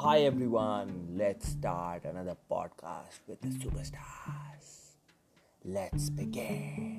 Hi everyone, let's start another podcast with the superstars. Let's begin.